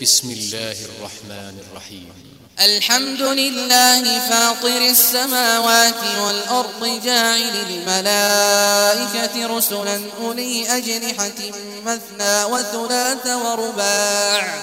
بسم الله الرحمن الرحيم. الحمد لله فاطر السماوات والأرض جاعل الملائكة رسلا أولي أجنحة مثنى وثلاث ورباع.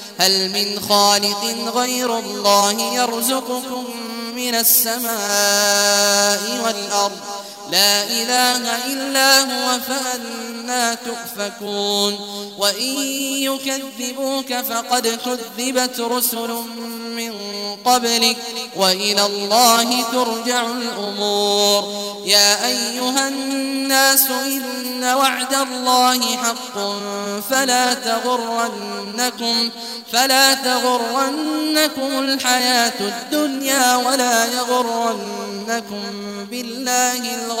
هل من خالق غير الله يرزقكم من السماء لا إله إلا هو فأنا تؤفكون. وإن يكذبوك فقد كذبت رسل من قبلك وإلى الله ترجع الأمور. يا أيها الناس إن وعد الله حق فلا تغرنكم فلا تغرنكم الحياة الدنيا ولا يغرنكم بالله الغرور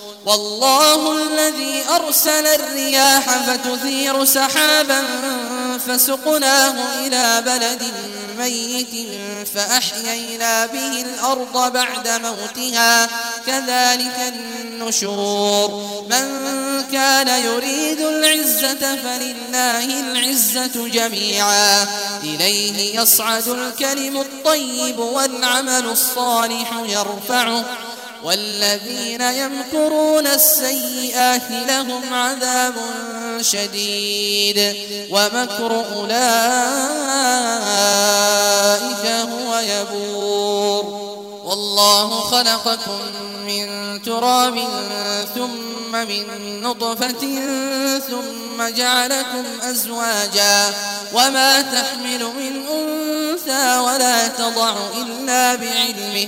والله الذي أرسل الرياح فتثير سحابا فسقناه إلى بلد ميت فأحيينا به الأرض بعد موتها. كذلك النشور. من كان يريد العزة فلله العزة جميعا. إليه يصعد الكلم الطيب والعمل الصالح يرفعه. والذين يمكرون السيئات لهم عذاب شديد. ومكر أولئك هو يبور. والله خلقكم من تراب ثم من نطفة ثم جعلكم أزواجا. وما تحمل من أنثى ولا تضع إلا بعلمه.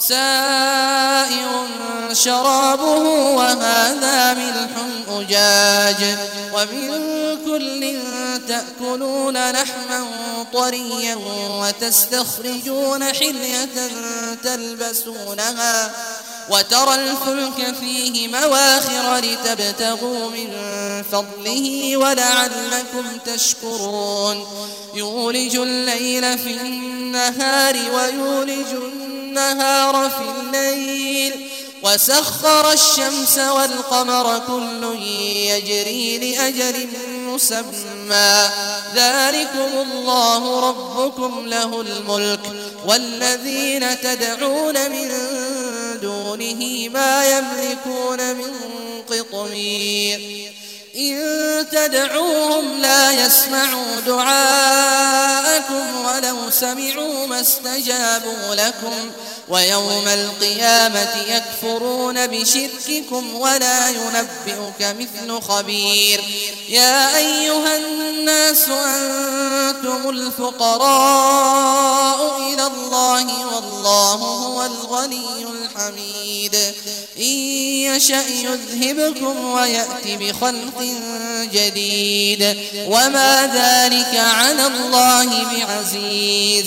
سائر شرابه وهذا ملح أجاج ومن كل تأكلون لحما طريا وتستخرجون حلية تلبسونها وترى الفلك فيه مواخر لتبتغوا من فضله ولعلكم تشكرون. يولج الليل في النهار ويولج النهار في الليل وسخر الشمس والقمر كل يجري لأجل مسمى. ذلكم الله ربكم له الملك والذين تدعون من دونه ما يملكون من قطمير. إن تدعوهم لا يسمعوا دعاءكم ولو سمعوا ما استجابوا لكم ويوم القيامة يكفرون بشرككم ولا ينبئك مثل خبير. يا أيها الناس أنتم الفقراء إلى الله والله هو الغني الحميد. إن يشأ يذهبكم ويأتي بخلق جديد. وما ذلك على الله بعزيز.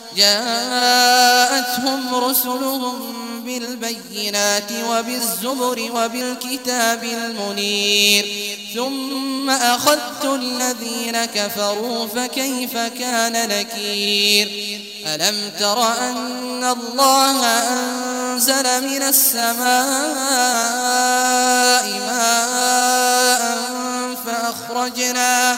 جاءتهم رسلهم بالبينات وبالزبر وبالكتاب المنير. ثم أخذت الذين كفروا فكيف كان نكير؟ ألم تر أن الله أنزل من السماء ماء فأخرجنا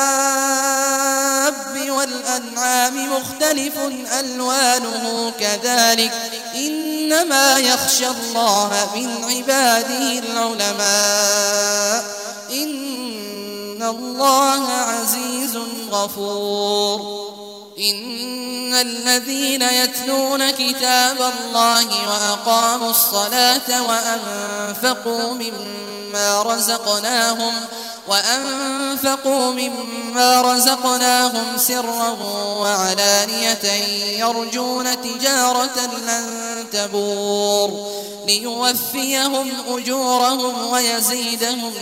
والأنعام مختلف ألوانه كذلك. إنما يخشى الله من عباده العلماء. إن الله عزيز غفور. إن الذين يتلون كتاب الله وأقاموا الصلاة وأنفقوا مما رزقناهم وأنفقوا مما رزقناهم سرا وعلانية يرجون تجارة لن تبور ليوفيهم أجورهم ويزيدهم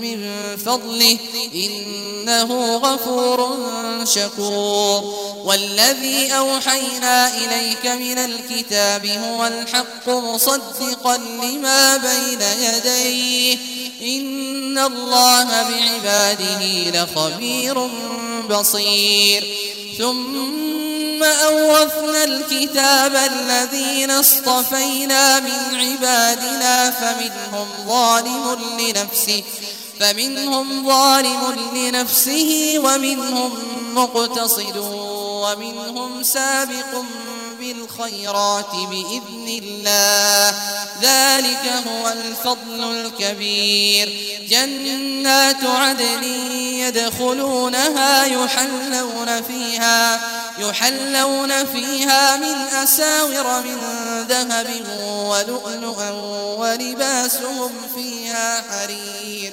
من فضله إنه غفور شكور والذي أوحينا إليك من الكتاب هو الحق مصدقا لما بين يديه إن الله بعباده لخبير بصير. ثم أورثنا الكتاب الذين اصطفينا من عبادنا فمنهم ظالم لنفسه فمنهم ظالم لنفسه ومنهم مقتصد ومنهم سابق بالخيرات بإذن الله. ذلك هو الفضل الكبير. جنات عدن يدخلونها يحلون فيها يحلون فيها من أساور من ذهب ولؤلؤا ولباسهم فيها حرير.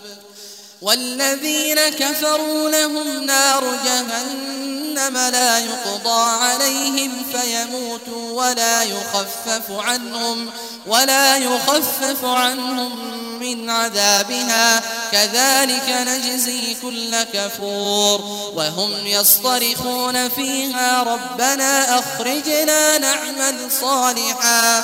والذين كفروا لهم نار جهنم لا يقضى عليهم فيموتوا ولا يخفف عنهم ولا يخفف عنهم من عذابها. كذلك نجزي كل كفور وهم يصطرخون فيها. ربنا أخرجنا نعمل صالحا.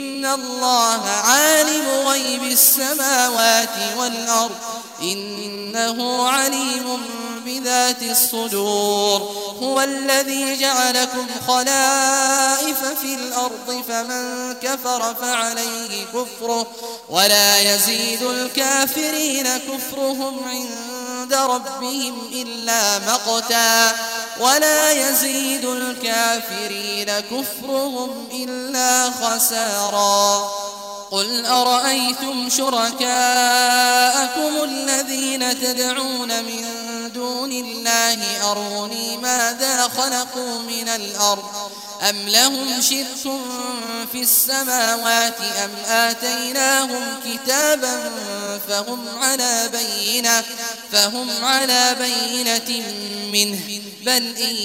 الله عالم غيب السماوات والأرض إنه عليم بذات الصدور هو الذي جعلكم خلائف في الأرض فمن كفر فعليه كفره ولا يزيد الكافرين كفرهم عند ربهم إلا مقتا ولا يزيد الكافرين كفرهم إلا خسارا قل أرأيتم شركاءكم الذين تدعون من دون الله أروني ماذا خلقوا من الأرض أم لهم شرك في السماوات أم آتيناهم كتابا فهم على بينة فهم على بينة منه بل إن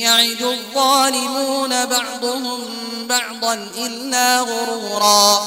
يعد الظالمون بعضهم بعضا إلا غرورا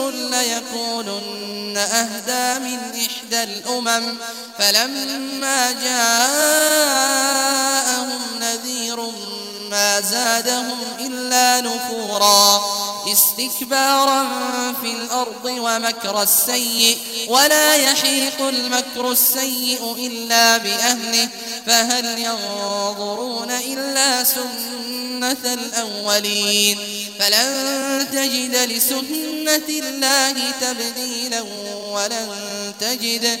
ليكونن أهدى من إحدى الأمم فلما ما زادهم إلا نفورا. استكبارا في الأرض ومكر السيء ولا يحيق المكر السيء إلا بأهله. فهل ينظرون إلا سنة الأولين؟ فلن تجد لسنة الله تبديلا ولن تجد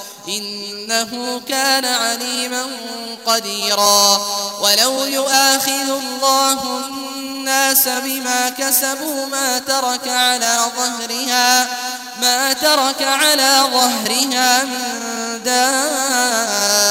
إنه كان عليما قديرا. ولو يؤاخذ الله الناس بما كسبوا ما ترك على ظهرها ما ترك على ظهرها من دابة.